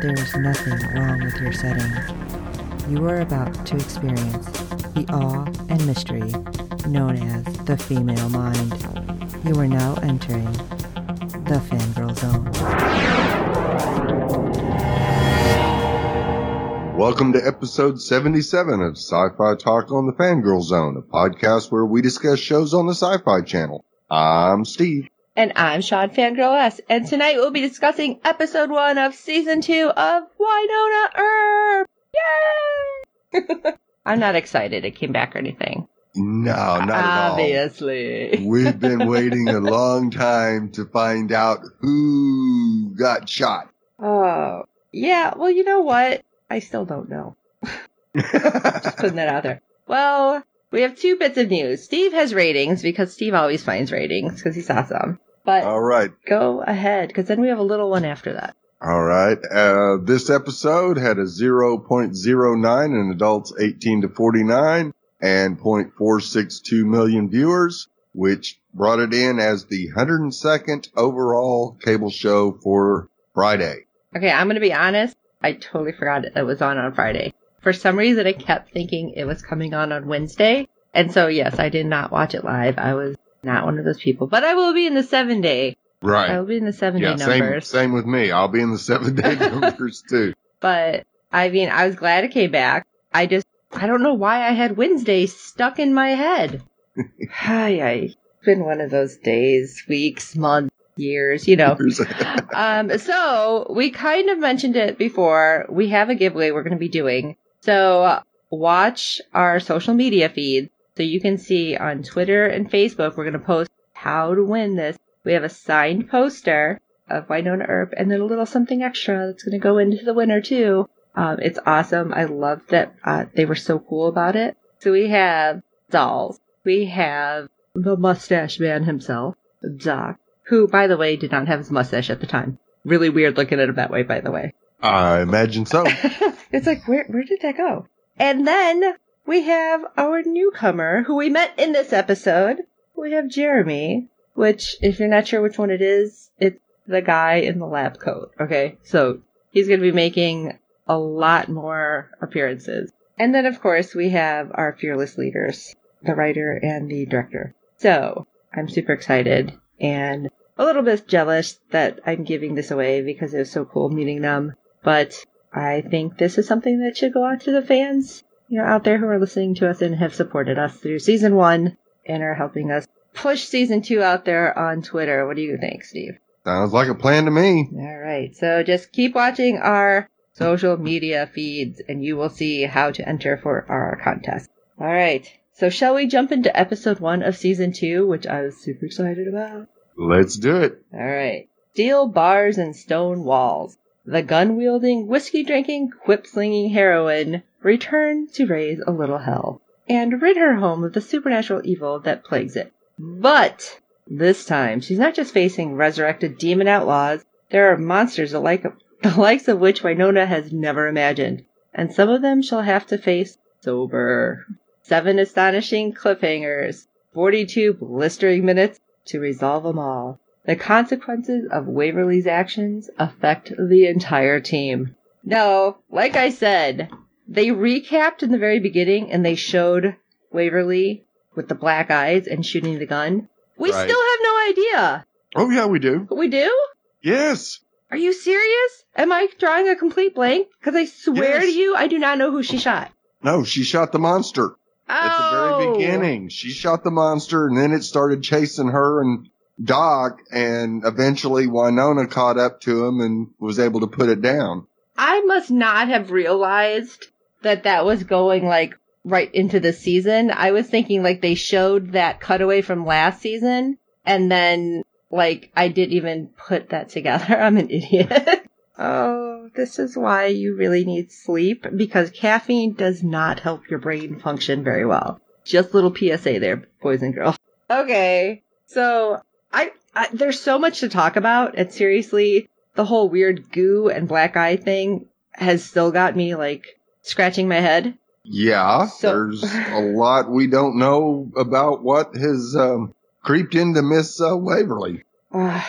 there is nothing wrong with your setting. You are about to experience the awe and mystery known as the female mind. You are now entering the fangirl zone. Welcome to episode 77 of Sci-Fi Talk on the Fangirl Zone, a podcast where we discuss shows on the Syfy Channel. I'm Steve. And I'm Sean Fangirl S. And tonight we'll be discussing episode one of season two of Wynonna Earp. Yay! I'm not excited it came back or anything. No, not at all. Obviously. all. We've been waiting a long time to find out who got shot. Oh, yeah. Well, you know what? I still don't know. Just putting that out there. Well, we have two bits of news. Steve has ratings because Steve always finds ratings because he's awesome. But All right. go ahead because then we have a little one after that. All right. Uh, this episode had a 0.09 in adults 18 to 49 and 0.462 million viewers, which brought it in as the 102nd overall cable show for Friday. Okay, I'm gonna be honest. I totally forgot it was on on Friday. For some reason, I kept thinking it was coming on on Wednesday, and so yes, I did not watch it live. I was not one of those people, but I will be in the seven day. Right. I will be in the seven Yeah, day same, same with me. I'll be in the seven day numbers too. But I mean, I was glad it came back. I just I don't know why I had Wednesday stuck in my head. Hi, I it's been one of those days, weeks, months, years, you know. um, so we kind of mentioned it before. We have a giveaway we're going to be doing. So watch our social media feeds so you can see on Twitter and Facebook. We're going to post how to win this. We have a signed poster of Wynonna Earp and then a little something extra that's going to go into the winner too. Um, it's awesome. I love that uh, they were so cool about it. So we have dolls. We have the mustache man himself, Doc, who, by the way, did not have his mustache at the time. Really weird looking at him that way, by the way. I imagine so. it's like, where, where did that go? And then we have our newcomer who we met in this episode. We have Jeremy, which, if you're not sure which one it is, it's the guy in the lab coat. Okay. So he's going to be making a lot more appearances. And then, of course, we have our fearless leaders, the writer and the director. So I'm super excited and a little bit jealous that I'm giving this away because it was so cool meeting them. But I think this is something that should go out to the fans, you know, out there who are listening to us and have supported us through season one and are helping us push season two out there on Twitter. What do you think, Steve? Sounds like a plan to me. All right. So just keep watching our social media feeds and you will see how to enter for our contest. All right. So shall we jump into episode one of season two, which I was super excited about? Let's do it. All right. Steel bars and stone walls. The gun wielding, whiskey drinking, whip slinging heroine return to raise a little hell and rid her home of the supernatural evil that plagues it. But this time, she's not just facing resurrected demon outlaws. There are monsters alike, the likes of which Wynonna has never imagined, and some of them shall have to face sober. Seven astonishing cliffhangers, 42 blistering minutes to resolve them all. The consequences of Waverly's actions affect the entire team. No, like I said, they recapped in the very beginning and they showed Waverly with the black eyes and shooting the gun. We Right. still have no idea. Oh yeah, we do. We do? Yes. Are you serious? Am I drawing a complete blank? Because I swear Yes. to you, I do not know who she shot. No, she shot the monster at the very Oh. beginning. She shot the monster and then it started chasing her and Doc and eventually Wynonna caught up to him and was able to put it down. I must not have realized that that was going like right into the season. I was thinking like they showed that cutaway from last season and then like I didn't even put that together. I'm an idiot. oh, this is why you really need sleep because caffeine does not help your brain function very well. Just little PSA there, boys and girls. Okay, so I, I there's so much to talk about, and seriously, the whole weird goo and black eye thing has still got me like scratching my head. Yeah, So- there's a lot we don't know about what has um, creeped into Miss uh, Waverly. Uh,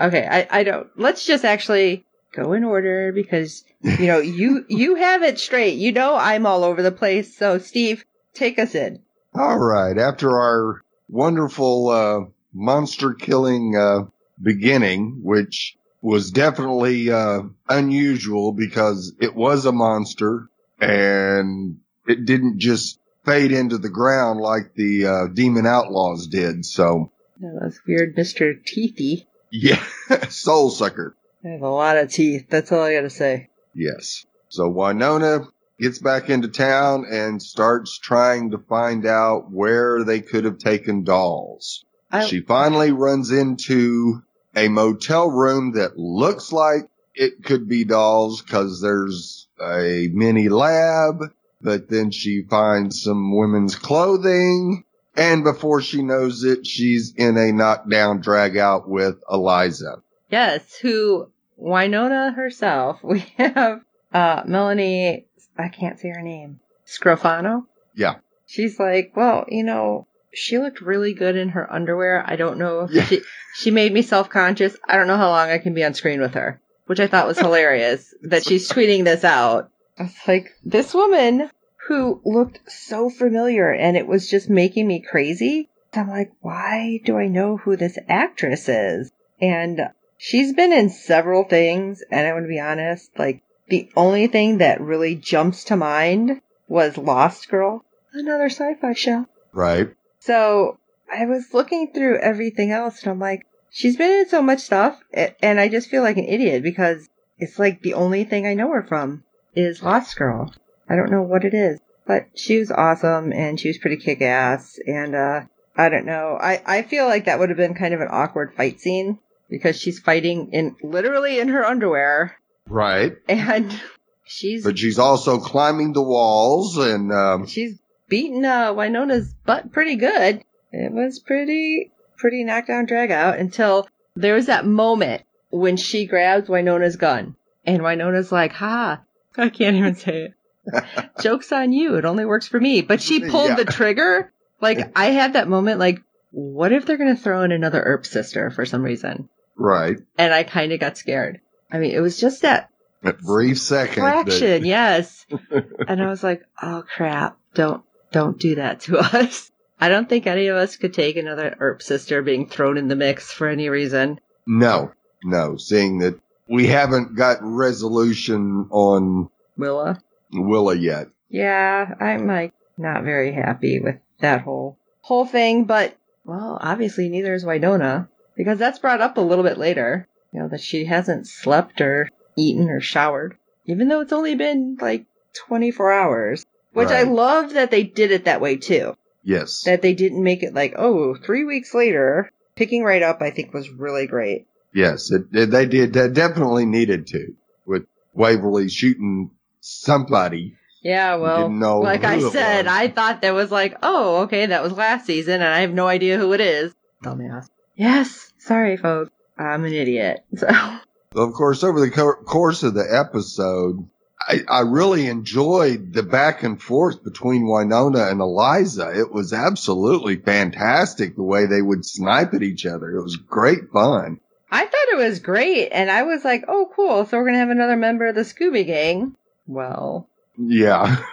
okay, I, I don't. Let's just actually go in order because you know you you have it straight. You know I'm all over the place. So Steve, take us in. All right, after our wonderful uh, monster killing uh, beginning, which was definitely uh, unusual because it was a monster and it didn't just fade into the ground like the uh, demon outlaws did. So That was weird, Mister Teethy. yeah, soul sucker. I have a lot of teeth. That's all I gotta say. Yes. So Winona gets back into town and starts trying to find out where they could have taken dolls. I, She finally runs into a motel room that looks like it could be dolls because there's a mini lab, but then she finds some women's clothing. And before she knows it, she's in a knockdown drag out with Eliza. yes, who Wynonna herself. We have uh Melanie. I can't say her name. Scrofano. Yeah. She's like, well, you know, she looked really good in her underwear. I don't know if Yeah. she she made me self conscious. I don't know how long I can be on screen with her, which I thought was hilarious that she's tweeting this out. I was like, this woman who looked so familiar and it was just making me crazy. I'm like, why do I know who this actress is? And she's been in several things, and I'm going to be honest, like, the only thing that really jumps to mind was Lost Girl, another sci-fi show. Right. So I was looking through everything else and I'm like, she's been in so much stuff and I just feel like an idiot because it's like the only thing I know her from is Lost Girl. I don't know what it is, but she was awesome and she was pretty kick ass and, uh, I don't know. I, I feel like that would have been kind of an awkward fight scene because she's fighting in literally in her underwear Right. and she's But she's also climbing the walls and, um, she's beating uh, Wynonna's butt pretty good. It was pretty, pretty knockdown drag out until there was that moment when she grabs Wynonna's gun. And Wynonna's like, ha, I can't even say it. Joke's on you. It only works for me. But she pulled Yeah. the trigger. Like, I had that moment, like, what if they're going to throw in another Earp sister for some reason? right. And I kind of got scared. I mean, it was just that A brief second. that- yes. and I was like, oh crap, don't, don't do that to us. I don't think any of us could take another Earp sister being thrown in the mix for any reason. No, no, seeing that we haven't got resolution on Willa? Willa yet. Yeah, I'm like not very happy with that whole, whole thing, but well, obviously neither is Wynonna because that's brought up a little bit later. You know, that she hasn't slept or eaten or showered, even though it's only been like 24 hours, which I love that they did it that way too. Yes. that they didn't make it like, oh, three weeks later, picking right up, I think was really great. yes, it, it- they did. They definitely needed to with Waverly shooting somebody. Yeah, well, didn't know like I said, was. I thought that was like, oh, okay, that was last season, and I have no idea who it is. Dumbass. Yes, sorry, folks. I'm an idiot. So, Of course, over the co- course of the episode, I, I really enjoyed the back and forth between Wynonna and Eliza. It was absolutely fantastic the way they would snipe at each other. It was great fun. I thought it was great, and I was like, oh, cool, so we're gonna have another member of the Scooby Gang. Well, Yeah.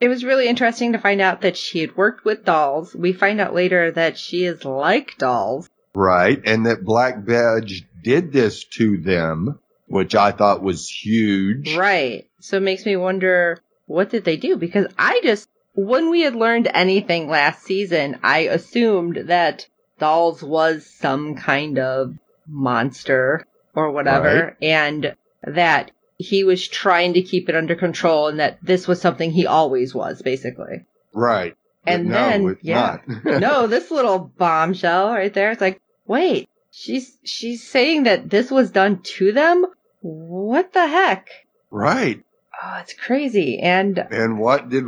It was really interesting to find out that she had worked with dolls. We find out later that she is like dolls. Right. And that Black Badge did this to them, which I thought was huge. Right. So it makes me wonder what did they do? Because I just, when we had learned anything last season, I assumed that Dolls was some kind of monster or whatever, and that he was trying to keep it under control and that this was something he always was, basically. Right. And no, then, yeah. no, this little bombshell right there, it's like, wait, she's she's saying that this was done to them. What the heck? Right. Oh, it's crazy. And And what did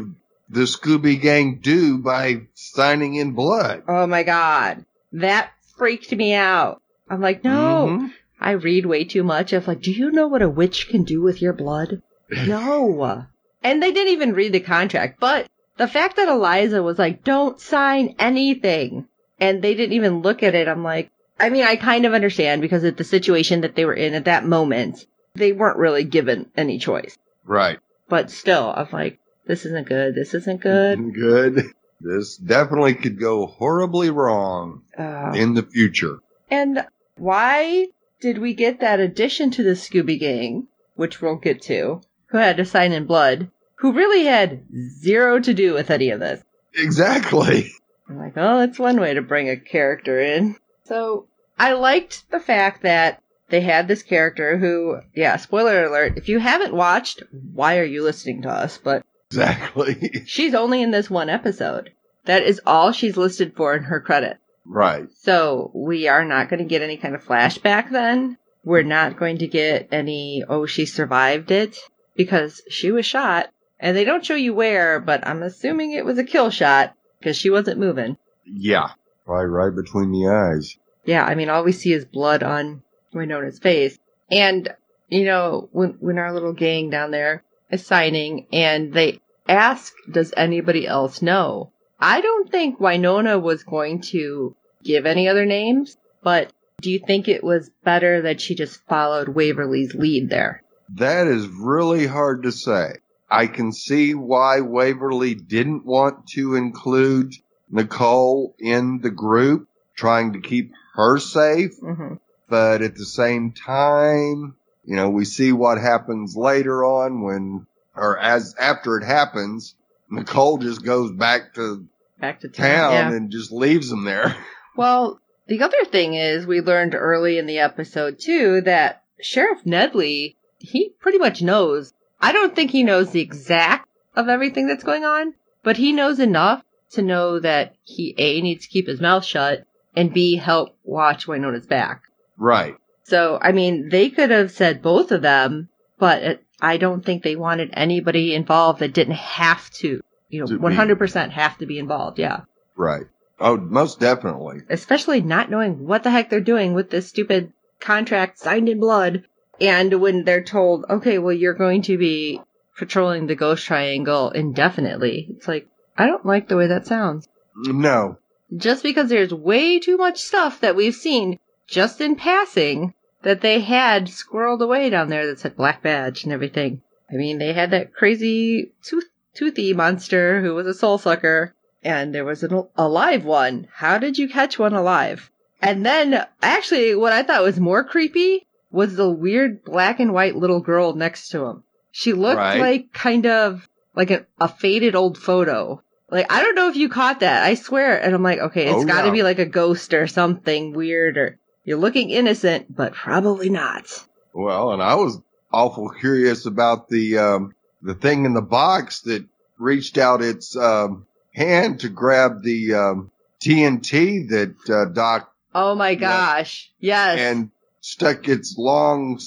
the Scooby Gang do by signing in blood? oh my god, that freaked me out. I'm like, no. Mhm. I read way too much of like, do you know what a witch can do with your blood? No. and they didn't even read the contract, but the fact that Eliza was like, don't sign anything. And they didn't even look at it. I'm like, I mean, I kind of understand because of the situation that they were in at that moment. They weren't really given any choice. Right. But still, I'm like, this isn't good. This isn't good. Good. This definitely could go horribly wrong Uh, in the future. And why did we get that addition to the Scooby Gang, which we'll get to, who had to sign in blood, who really had zero to do with any of this? Exactly. I'm like, oh, that's one way to bring a character in. So I liked the fact that they had this character who, yeah, spoiler alert, if you haven't watched, why are you listening to us? But Exactly. she's only in this one episode. That is all she's listed for in her credit. right. So we are not going to get any kind of flashback then. We're not going to get any, oh, she survived it because she was shot. And they don't show you where, but I'm assuming it was a kill shot because she wasn't moving. Yeah. Probably right between the eyes. Yeah, I mean, all we see is blood on Wynonna's face. And, you know, when, when our little gang down there is signing and they ask, does anybody else know? I don't think Wynonna was going to give any other names, but do you think it was better that she just followed Waverly's lead there? That is really hard to say. I can see why Waverly didn't want to include Nicole in the group, trying to keep her safe. hmm But at the same time, you know, we see what happens later on when, or as after it happens, Nicole just goes back to Back to town. town yeah. and just leaves them there. Well, the other thing is we learned early in the episode too that Sheriff Nedley, he pretty much knows. I don't think he knows the exact of everything that's going on, but he knows enough to know that he A needs to keep his mouth shut and B help watch Wynonna's back. Right. So, I mean, they could have said both of them, but it, I don't think they wanted anybody involved that didn't have to, you know, To 100% have to be involved. Yeah. Right. Oh, most definitely. especially not knowing what the heck they're doing with this stupid contract signed in blood. And when they're told, okay, well, you're going to be patrolling the Ghost Triangle indefinitely, it's like, I don't like the way that sounds. No. Just because there's way too much stuff that we've seen just in passing that they had squirreled away down there that said Black Badge and everything. I mean, they had that crazy tooth, toothy monster who was a soul sucker, and there was an al- alive one. How did you catch one alive? And then, actually, what I thought was more creepy was the weird black and white little girl next to him. She looked Right. like kind of like a, a faded old photo. Like, I don't know if you caught that. I swear. And I'm like, okay, it's Oh, gotta yeah. be like a ghost or something weird or you're looking innocent, but probably not. Well, and I was awful curious about the um, the thing in the box that reached out its um, hand to grab the um, TNT that uh, Doc Oh my gosh. Yes. and stuck its long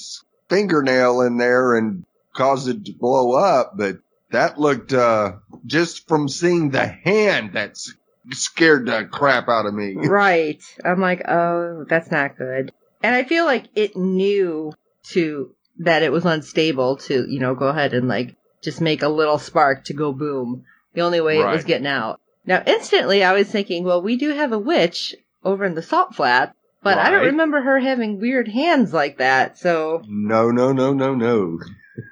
fingernail in there and caused it to blow up. But that looked uh, just from seeing the hand that's scared the crap out of me. Right. I'm like, oh, that's not good. And I feel like it knew to that it was unstable to, you know, go ahead and like just make a little spark to go boom. The only way it was getting out. Now, instantly I was thinking, well, we do have a witch over in the salt flat, but I don't remember her having weird hands like that. So No, no, no, no, no.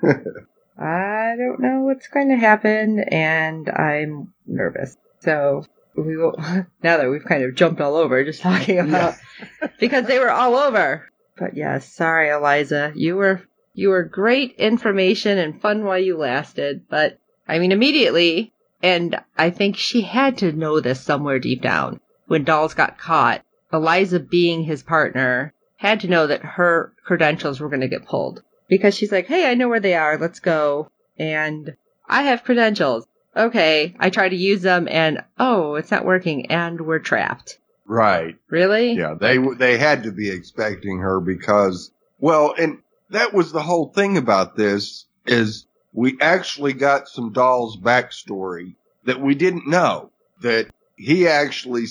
I don't know what's going to happen and I'm nervous. So we will, now that we've kind of jumped all over just talking about, because they were all over. But yes, sorry, Eliza. You were, you were great information and fun while you lasted. But I mean, immediately, and I think she had to know this somewhere deep down when Dolls got caught. Eliza being his partner had to know that her credentials were going to get pulled because she's like, Hey, I know where they are. Let's go. And I have credentials. Okay. I try to use them and oh, it's not working and we're trapped. Right. Really? Yeah, they they had to be expecting her because well, and that was the whole thing about this is we actually got some doll's backstory that we didn't know that he actually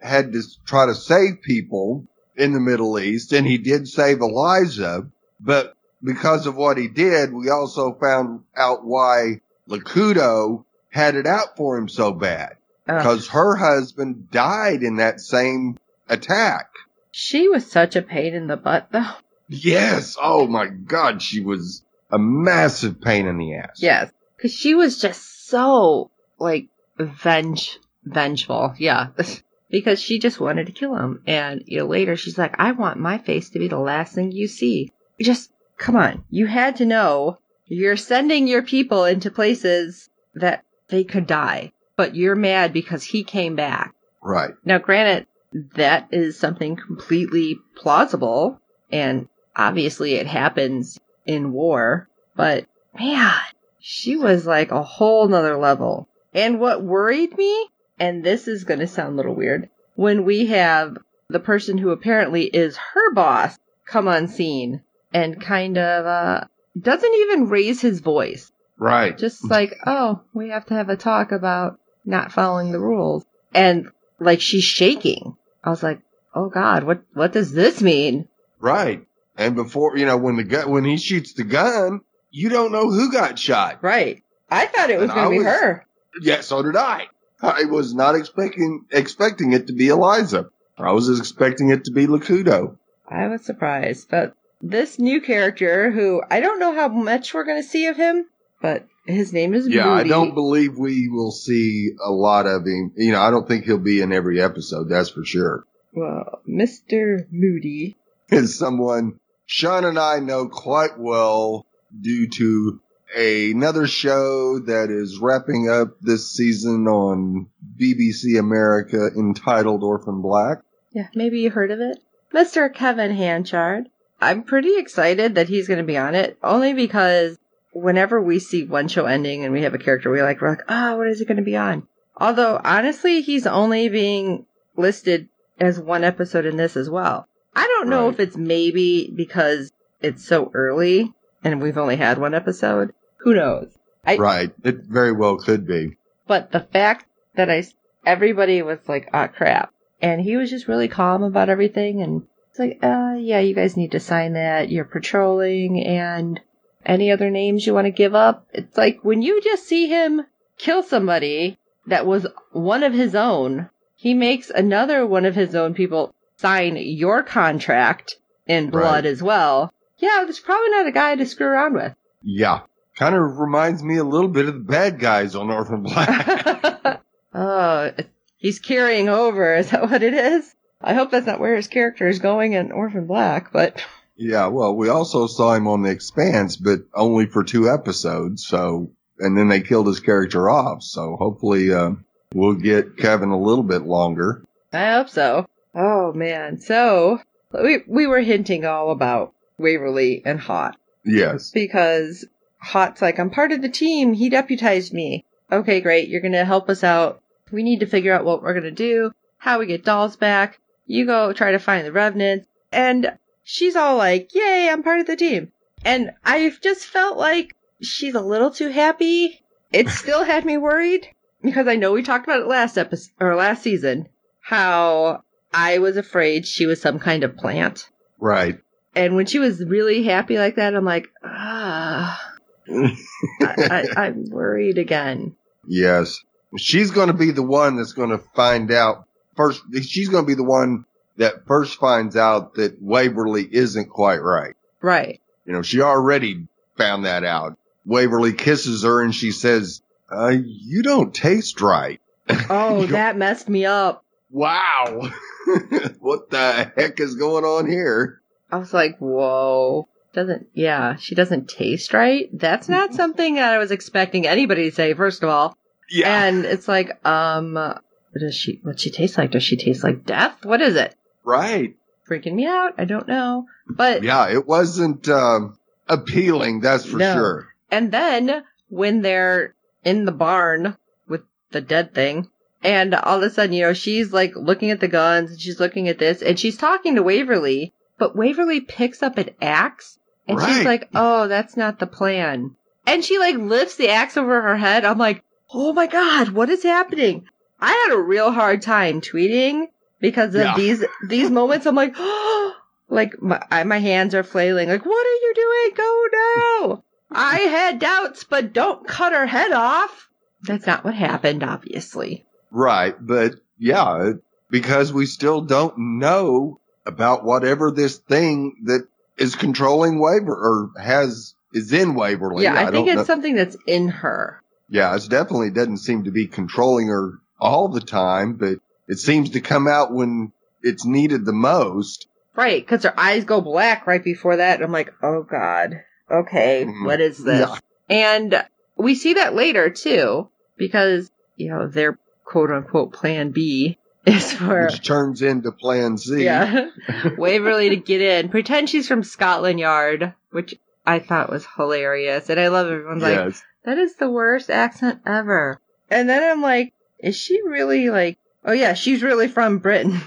had to try to save people in the Middle East and he did save Eliza, but because of what he did, we also found out why Lucado had it out for him so bad because her husband died in that same attack. she was such a pain in the butt, though. Yes. Oh my God. She was a massive pain in the ass. Yes. Because she was just so, like, venge, vengeful. Yeah. because she just wanted to kill him. And, you know, later she's like, I want my face to be the last thing you see. Just, come on. You had to know you're sending your people into places that they could die. But you're mad because he came back. Right. Now, granted, that is something completely plausible, and obviously it happens in war, but man, she was like a whole nother level. And what worried me, and this is going to sound a little weird, when we have the person who apparently is her boss come on scene and kind of, uh, doesn't even raise his voice. Right. Just like, oh, we have to have a talk about not following the rules. And like she's shaking. I was like, oh God, what, what does this mean? Right. And before, you know, when the gun, when he shoots the gun, you don't know who got shot. Right. I thought it was going to be her. Yeah, so did I. I was not expecting, expecting it to be Eliza. I was expecting it to be Lucado. I was surprised, but this new character who I don't know how much we're going to see of him, but his name is Yeah, I don't believe we will see a lot of him. You know, I don't think he'll be in every episode. That's for sure. Well, Mr. Moody. Is someone Sean and I know quite well due to another show that is wrapping up this season on BBC America entitled Orphan Black. Yeah, maybe you heard of it. Mr. Kevin Hanchard. I'm pretty excited that he's going to be on it, only because whenever we see one show ending and we have a character we like, we're like, ah, what is he going to be on? Although, honestly, he's only being listed as one episode in this as well. I don't know Right. if it's maybe because it's so early and we've only had one episode. Who knows? I, Right. It very well could be. but the fact that I, everybody was like, ah, crap. And he was just really calm about everything. And it's like, uh, yeah, you guys need to sign that. You're patrolling and any other names you want to give up. It's like when you just see him kill somebody that was one of his own, he makes another one of his own people sign your contract in blood Right. as well. Yeah, there's probably not a guy to screw around with. Yeah. Kind of reminds me a little bit of the bad guys on Orphan Black. oh, he's carrying over. Is that what it is? I hope that's not where his character is going in Orphan Black, but yeah. Well, we also saw him on The Expanse, but only for two episodes. So, and then they killed his character off. So hopefully, uh, we'll get Kevin a little bit longer. I hope so. Oh man. So we we were hinting all about Waverly and Haught Yes. because Haught's like, I'm part of the team. He deputized me. Okay, great. You're gonna help us out. We need to figure out what we're gonna do, how we get dolls back. You go try to find the revenants. And she's all like, Yay, I'm part of the team. And I've just felt like she's a little too happy. It still had me worried because I know we talked about it last episode or last season, how I was afraid she was some kind of plant. Right. And when she was really happy like that, I'm like, ah, I, I, I'm worried again. Yes. She's going to be the one that's going to find out first. She's going to be the one that first finds out that Waverly isn't quite right. Right. You know, she already found that out. Waverly kisses her and she says, uh, you don't taste right. Oh, that messed me up. Wow. what the heck is going on here? I was like, whoa. Doesn't, yeah, she doesn't taste right. That's not something that I was expecting anybody to say, first of all. Yeah. And it's like, um, what does she, what she tastes like? Does she taste like death? What is it? right. Freaking me out. I don't know. But Yeah. It wasn't, um, appealing. That's for No. sure. And then when they're in the barn with the dead thing And all of a sudden, you know, she's like looking at the guns and she's looking at this and she's talking to Waverly, but Waverly picks up an axe and she's like, oh, that's not the plan. And she like lifts the axe over her head. I'm like, oh my God, what is happening? I had a real hard time tweeting because of Yeah. these, these moments. I'm like, like my, I, my hands are flailing. Like, what are you doing? Go now. I had doubts, but don't cut her head off. That's not what happened, obviously. Right. But yeah, because we still don't know about whatever this thing that is controlling Waver or has is in Waverly. yeah, I, think don't it's know. something that's in her. Yeah, it's definitely doesn't seem to be controlling her all the time, but it seems to come out when it's needed the most. Right, because her eyes go black right before that. And I'm like, oh God. Okay, Mhm. what is this? Yeah. And we see that later too, because, you know, their quote unquote plan B is for, Which turns into Plan Z. yeah, Waverly to get in, pretend she's from Scotland Yard, which I thought was hilarious. And I love everyone's like, that is the worst accent ever. And then I'm like, is she really like, oh yeah, she's really from Britain.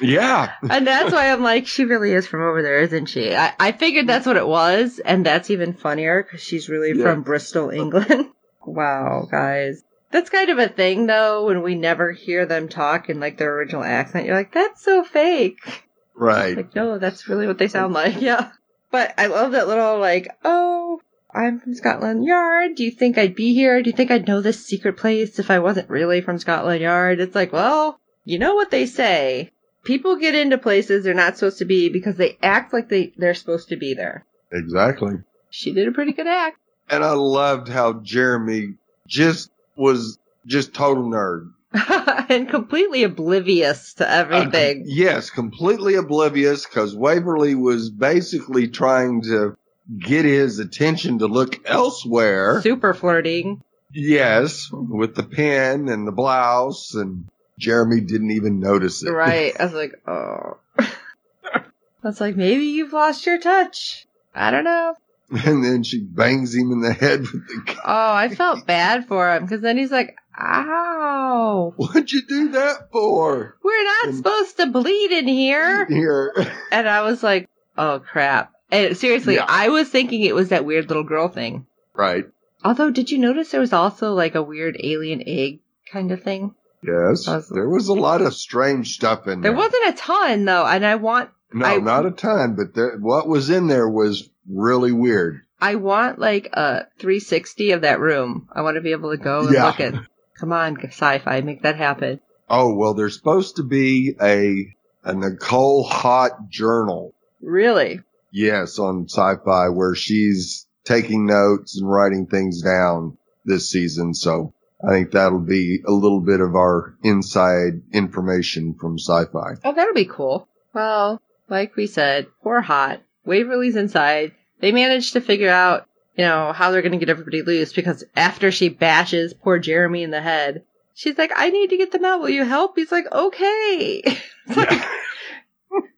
Yeah. and that's why I'm like, she really is from over there, isn't she? I, I figured that's what it was, and that's even funnier because she's really Yeah. from Bristol, England. wow, guys. That's kind of a thing though, when we never hear them talk in like their original accent. You're like, that's so fake. Right. Like, no, that's really what they sound like. Yeah. But I love that little like, oh, I'm from Scotland Yard. Do you think I'd be here? Do you think I'd know this secret place if I wasn't really from Scotland Yard? It's like, well, you know what they say. People get into places they're not supposed to be because they act like they, they're supposed to be there. Exactly. She did a pretty good act. And I loved how Jeremy just was just total nerd. and completely oblivious to everything. Uh, yes, completely oblivious because Waverly was basically trying to get his attention to look elsewhere. Super flirting. Yes, with the pen and the blouse, and Jeremy didn't even notice it. Right. I was like, oh. I was like, maybe you've lost your touch. I don't know. and then she bangs him in the head with the. Oh, I felt bad for him because then he's like, ow. What'd you do that for? We're not And- supposed to bleed in here. Here. And I was like, oh crap. And seriously, Yeah. I was thinking it was that weird little girl thing. right. Although, did you notice there was also like a weird alien egg kind of thing? Yes, Awesome. there was a lot of strange stuff in there. There wasn't a ton though, and I want no, I- not a ton, but there, what was in there was really weird. I want like a 360 of that room. I want to be able to go and Yeah. look at. Come on, Syfy, make that happen. Oh well, there's supposed to be a a Nicole Haught journal. Really? Yes, on Syfy where she's taking notes and writing things down this season. So I think that'll be a little bit of our inside information from Syfy. Oh, that'll be cool. Well, like we said, poor Haught. Waverly's inside. They managed to figure out, you know, how they're going to get everybody loose because after she bashes poor Jeremy in the head, she's like, I need to get them out. Will you help? He's like, okay. Like,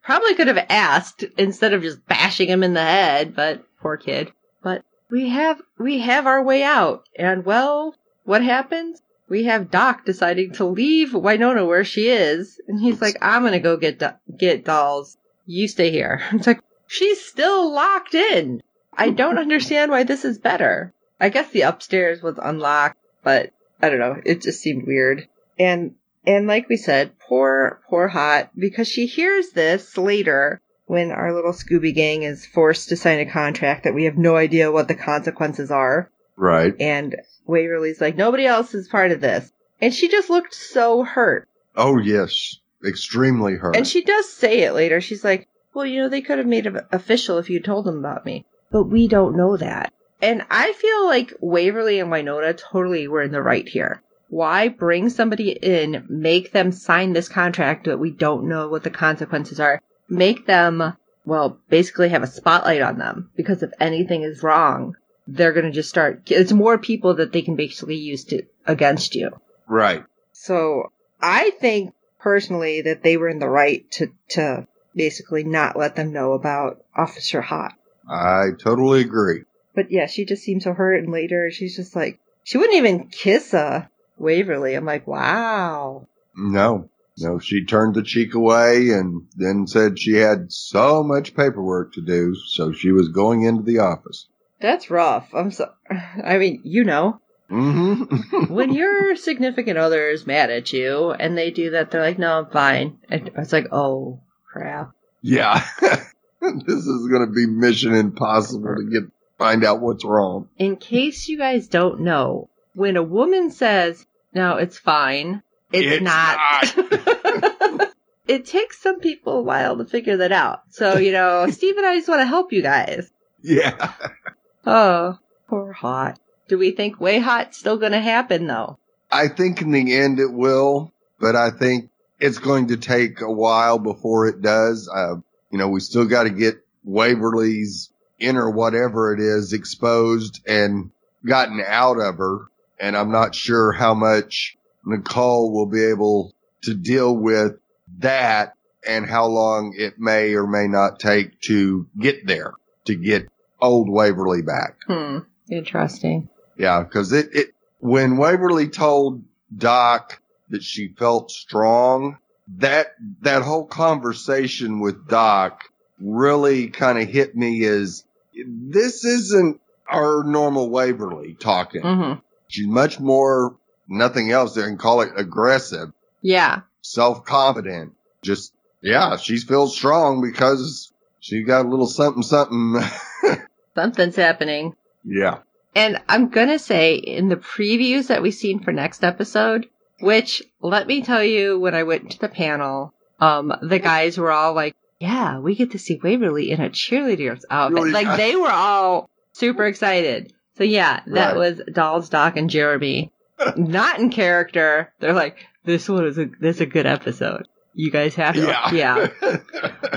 probably could have asked instead of just bashing him in the head, but poor kid. But we have, we have our way out. And well, what happens? We have Doc deciding to leave Wynonna where she is, and he's like, "I'm gonna go get do- get dolls. You stay here." It's like she's still locked in. I don't understand why this is better. I guess the upstairs was unlocked, but I don't know. It just seemed weird. And and like we said, poor poor Haught because she hears this later when our little Scooby gang is forced to sign a contract that we have no idea what the consequences are. Right. And Waverly's like, nobody else is part of this. And she just looked so hurt. Oh yes, extremely hurt. And she does say it later. She's like, well, you know, they could have made it official if you told them about me. But we don't know that. And I feel like Waverly and Wynonna totally were in the right here. Why bring somebody in, make them sign this contract that we don't know what the consequences are? Make them, well, basically have a spotlight on them. Because if anything is wrong, they're gonna just start, it's more people that they can basically use to, against you. right. So I think personally that they were in the right to to basically not let them know about Officer Haught. I totally agree. But yeah, she just seemed so hurt, and later she's just like she wouldn't even kiss uh Waverly. I'm like, wow. No, no, she turned the cheek away and then said she had so much paperwork to do, so she was going into the office. That's rough. I'm so. I mean, you know, Mm-hmm. when your significant other is mad at you and they do that, they're like, "No, I'm fine." And it's like, "Oh crap." yeah. this is going to be mission impossible to get find out what's wrong. In case you guys don't know, when a woman says, "No, it's fine," it's, It's not. it takes some people a while to figure that out. So you know, Steve and I just want to help you guys. Yeah. Oh, poor Haught. Do we think WayHaught's still going to happen though? I think in the end it will, but I think it's going to take a while before it does. Uh, you know, we still got to get Waverly's inner whatever it is exposed and gotten out of her. And I'm not sure how much Nicole will be able to deal with that and how long it may or may not take to get there, to get old Waverly back. Hmm. Interesting. Yeah, because it, it when Waverly told Doc that she felt strong, that that whole conversation with Doc really kind of hit me as this isn't our normal Waverly talking. Mm-hmm. She's much more nothing else. They can call it aggressive, Yeah. self confident. Just yeah, she feels strong because she got a little something something. Something's happening. yeah. And I'm gonna say in the previews that we've seen for next episode, which let me tell you, when I went to the panel, um, the guys were all like, "Yeah, we get to see Waverly in a cheerleader's outfit." Really? Like they were all super excited. So yeah, that Right. was Dolls, Doc, and Jeremy. Not in character. They're like, "This one is a this is a good episode. You guys have to, Yeah. yeah."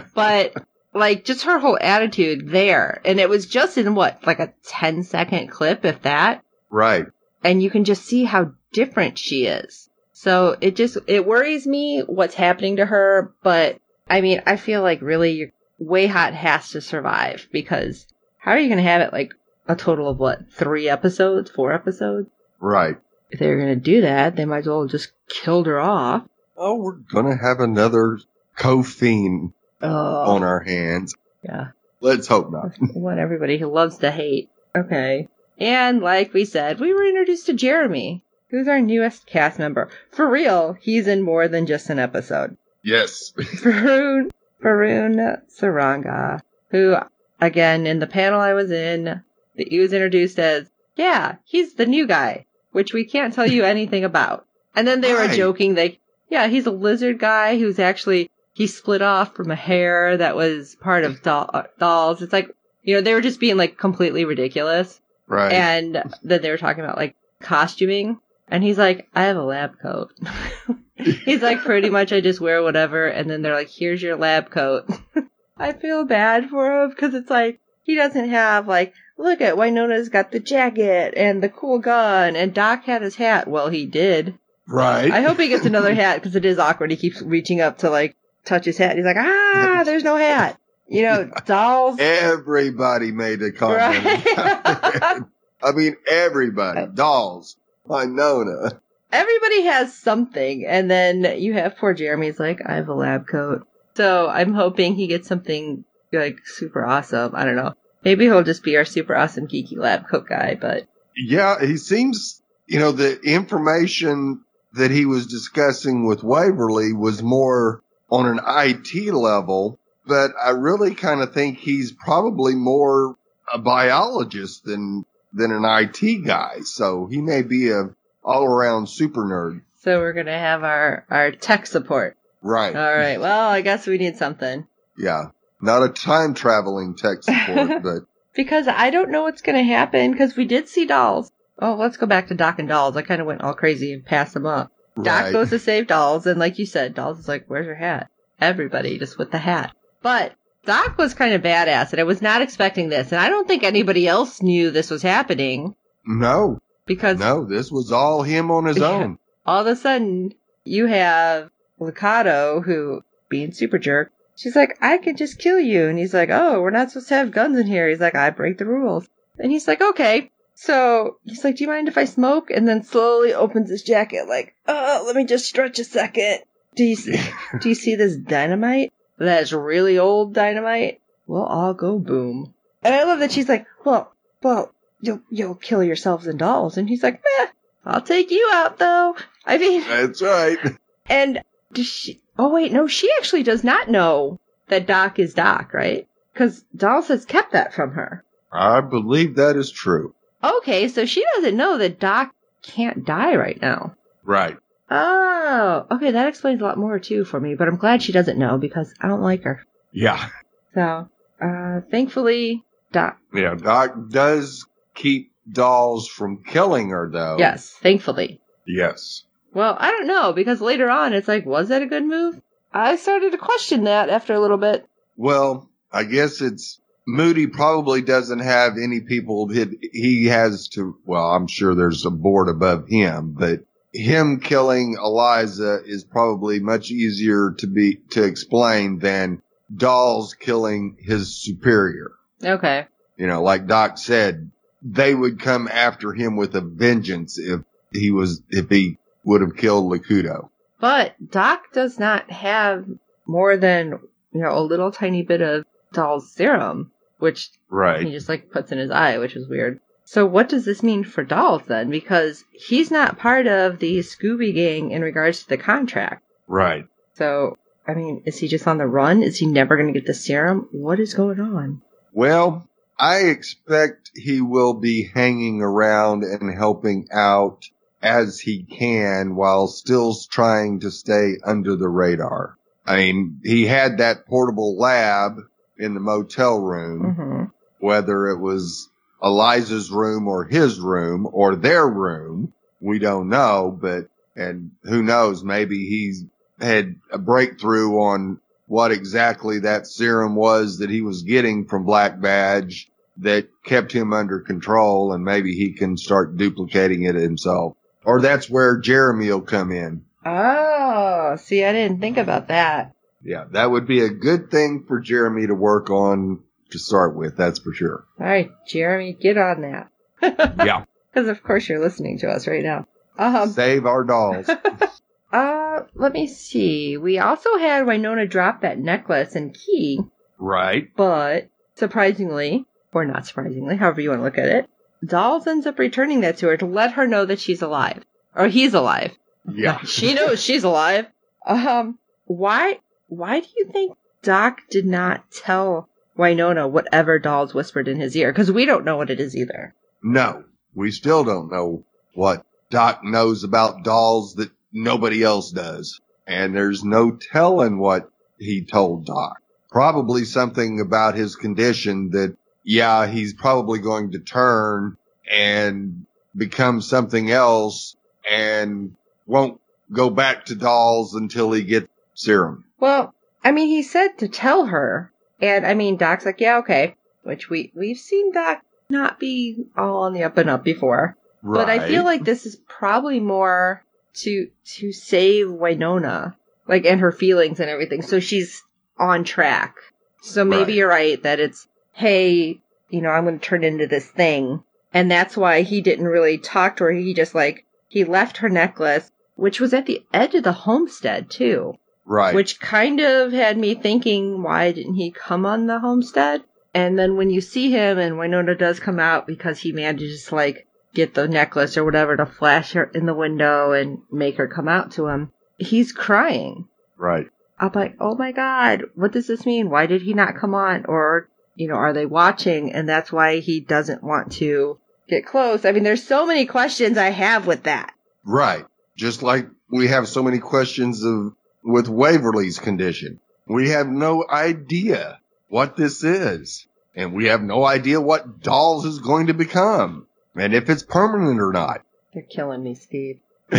but like just her whole attitude there and it was just in what like a 10 second clip if that right. and you can just see how different she is so it just it worries me what's happening to her but i mean i feel like really your WayHaught has to survive because how are you going to have it like a total of what three episodes four episodes Right. if they're going to do that they might as well have just killed her off Oh, we're gonna have another co-fiend oh on our hands. yeah Let's hope not. What everybody who loves to hate. Okay. And like we said, we were introduced to Jeremy, who's our newest cast member. For real, he's in more than just an episode. Yes. Varun, Varun Saranga, who, again, in the panel I was in, he was introduced as, yeah, he's the new guy, which we can't tell you anything about. And then they were Right. joking, they, yeah, he's a lizard guy who's actually, he split off from a hair that was part of doll, uh, dolls. It's like, you know, they were just being like completely ridiculous. Right. And then they were talking about like costuming. And he's like, I have a lab coat. he's like, pretty much I just wear whatever. And then they're like, here's your lab coat. I feel bad for him because it's like, he doesn't have like, look at Wynonna's got the jacket and the cool gun and Doc had his hat. Well, he did. right. I hope he gets another hat because it is awkward. He keeps reaching up to like touch his hat. He's like, ah, there's no hat. You know, dolls. Everybody made a comment. Right. I mean, everybody. Dolls. Wynonna. Everybody has something, and then you have poor Jeremy's like, I have a lab coat. So I'm hoping he gets something like super awesome. I don't know. Maybe he'll just be our super awesome geeky lab coat guy, but Yeah, he seems, you know, the information that he was discussing with Waverly was more on an IT level, but I really kind of think he's probably more a biologist than, than an IT guy. So he may be a all around super nerd. so we're gonna have our our tech support. Right. All right. Well, I guess we need something Yeah. Not a time traveling tech support, but because I don't know what's gonna happen because we did see dolls. Oh, let's go back to Doc and Dolls. I kind of went all crazy and passed them up. Doc goes to save Dolls, and like you said, Dolls is like, "Where's your hat?" Everybody just with the hat. But Doc was kind of badass, and I was not expecting this, and I don't think anybody else knew this was happening no, because no, this was all him on his Yeah. own. all of a sudden you have Lucado who, being super jerk, she's like, "I can just kill you," and he's like, "Oh, we're not supposed to have guns in here." He's like, "I break the rules," and he's like, "Okay." So he's like, Do you mind if I smoke? And then slowly opens his jacket, like, Oh, let me just stretch a second. Do you see, do you see this dynamite? That's really old dynamite. We'll all go boom. And I love that she's like, Well, well, you'll you'll kill yourselves and dolls. And he's like, Meh, I'll take you out though. I mean, That's right. and does she? Oh wait, no, she actually does not know that Doc is Doc, right? Because Dolls has kept that from her. I believe that is true. Okay, so she doesn't know that Doc can't die right now. Right. Oh, okay, that explains a lot more too for me. But I'm glad she doesn't know because I don't like her. Yeah. So, uh, thankfully, Doc. Yeah. Doc does keep dolls from killing her though. Yes, thankfully. Yes. Well, I don't know because later on it's like, was that a good move? I started to question that after a little bit. Well, I guess it's Moody probably doesn't have any people that he has to, well, I'm sure there's a board above him, but him killing Eliza is probably much easier to be, to explain than Dolls killing his superior. Okay. You know, like Doc said, they would come after him with a vengeance if he was, if he would have killed Lucado. But Doc does not have more than, you know, a little tiny bit of Doll's serum, which right. he just like puts in his eye, which is weird. So what does this mean for Dolls then? Because he's not part of the Scooby gang in regards to the contract. Right. So, I mean, is he just on the run? Is he never going to get the serum? What is going on? Well, I expect he will be hanging around and helping out as he can while still trying to stay under the radar. I mean, he had that portable lab in the motel room, hmm whether it was Eliza's room or his room or their room. We don't know, but, and who knows, maybe he's had a breakthrough on what exactly that serum was that he was getting from Black Badge that kept him under control and maybe he can start duplicating it himself. Or that's where Jeremy will come in. Oh, see, I didn't think about that. Yeah, that would be a good thing for Jeremy to work on to start with, that's for sure. All right, Jeremy, get on that. Yeah. Because of course you're listening to us right now. Um, Save our dolls. uh, let me see. We also had Wynonna drop that necklace and key, right. but surprisingly, or not surprisingly, however you want to look at it, Dolls ends up returning that to her to let her know that she's alive. Or he's alive. Yeah. she knows she's alive. Um, why, why do you think Doc did not tell Wynonna whatever Dolls whispered in his ear? Because we don't know what it is either. No, we still don't know what Doc knows about dolls that nobody else does. And there's no telling what he told Doc. Probably something about his condition that, yeah, he's probably going to turn and become something else and won't go back to dolls until he gets serum. Well, I mean, he said to tell her, and I mean, Doc's like, yeah, okay, which we we've seen Doc not be all on the up and up before, but I feel like this is probably more to to save Wynonna, like and her feelings and everything, so she's on track. So maybe Right. you're right that it's, hey, you know, I'm going to turn into this thing, and that's why he didn't really talk to her. He just like he left her necklace, which was at the edge of the homestead too right. which kind of had me thinking, why didn't he come on the homestead? And then when you see him and Wynonna does come out because he manages to like get the necklace or whatever to flash her in the window and make her come out to him, he's crying. right. I'm like, oh my god, what does this mean? Why did he not come on? Or, you know, are they watching and that's why he doesn't want to get close? I mean, there's so many questions I have with that. Right. Just like we have so many questions of with Waverly's condition. We have no idea what this is. And we have no idea what Dolls is going to become. And if it's permanent or not. You're killing me, Steve.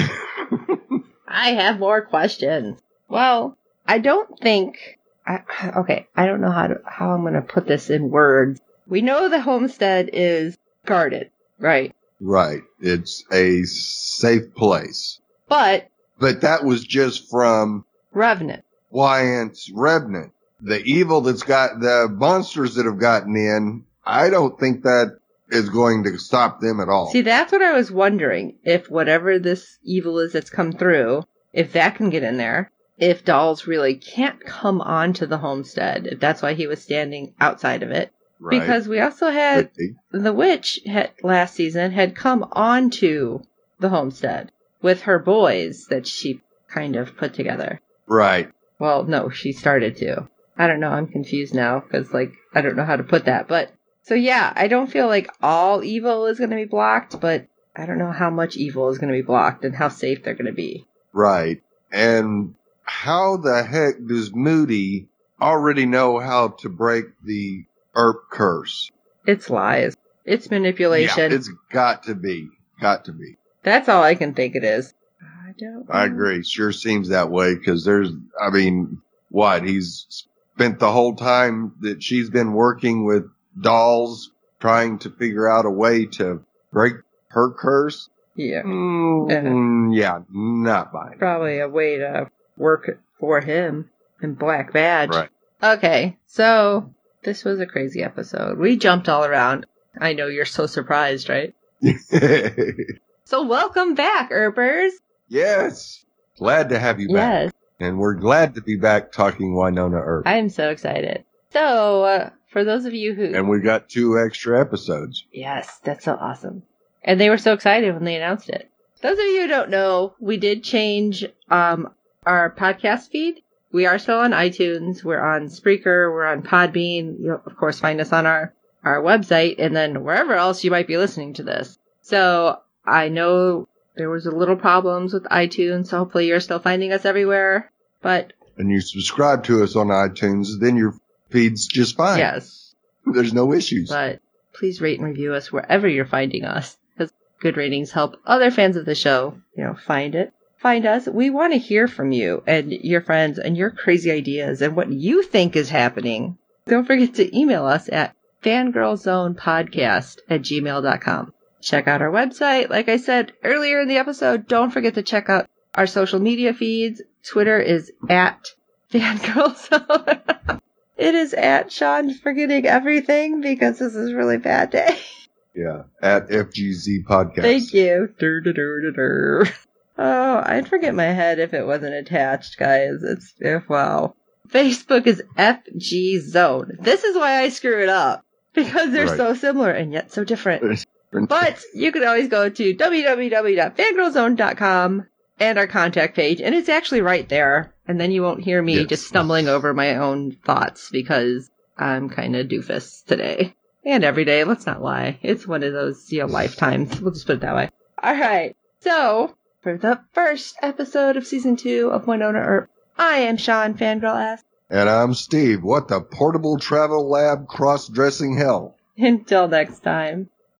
I have more questions. Well, I don't think. I, okay, I don't know how to how I'm going to put this in words. We know the homestead is guarded, right? right. It's a safe place. But But that was just from Revenant. Wyatt's Revenant. The evil that's got the monsters that have gotten in. I don't think that is going to stop them at all. See, that's what I was wondering. If whatever this evil is that's come through, if that can get in there, if dolls really can't come onto the homestead, if that's why he was standing outside of it. Right. Because we also had the witch had, last season had come onto the homestead with her boys that she kind of put together. Right. Well, no, she started to. I don't know. I'm confused now because, like, I don't know how to put that. But so yeah, I don't feel like all evil is going to be blocked, but I don't know how much evil is going to be blocked and how safe they're going to be. Right. And how the heck does Moody already know how to break the Earp curse? It's lies. It's manipulation. Yeah, it's got to be. Got to be. That's all I can think it is. I don't. I agree. Sure seems that way because there's, I mean, what? He's spent the whole time that she's been working with dolls trying to figure out a way to break her curse. Yeah, Mm, yeah, not buying. it. probably a way to work for him in Black Badge. Right. Okay, so this was a crazy episode. We jumped all around. I know you're so surprised, right? So welcome back, Earpers. yes. Glad to have you back. Yes, And we're glad to be back talking Wynonna Earp. I am so excited. So, uh, for those of you who, and we got two extra episodes. yes, that's so awesome. And they were so excited when they announced it. Those of you who don't know, we did change um, our podcast feed. We are still on iTunes. We're on Spreaker. We're on Podbean. You'll, of course, find us on our, our website and then wherever else you might be listening to this. So I know there was a little problems with iTunes. So hopefully you're still finding us everywhere. But And you subscribe to us on iTunes, then your feed's just fine. yes, There's no issues. but please rate and review us wherever you're finding us because good ratings help other fans of the show, you know, find it. Find us. We want to hear from you and your friends and your crazy ideas and what you think is happening. Don't forget to email us at fangirlzonepodcast at gmail.com. Check out our website. Like I said earlier in the episode, don't forget to check out our social media feeds. Twitter is at fangirlzone. it is at Sean forgetting everything because this is a really bad day. yeah. At FGZ Podcast. Thank you. Dur, dur, dur, dur, dur. Oh, I'd forget my head if it wasn't attached, guys. It's eh, wow. Facebook is FG Zone. This is why I screw it up because they're Right. so similar and yet so different. But you can always go to www.fangirlzone.com and our contact page, and it's actually right there. And then you won't hear me Yes. just stumbling over my own thoughts because I'm kind of doofus today. And every day, let's not lie. It's one of those, you know, lifetimes. We'll just put it that way. Alright, so, for the first episode of season two of Wynonna Earp, I am Sean Fangirl S. And I'm Steve. What the portable travel lab cross dressing hell? Until next time.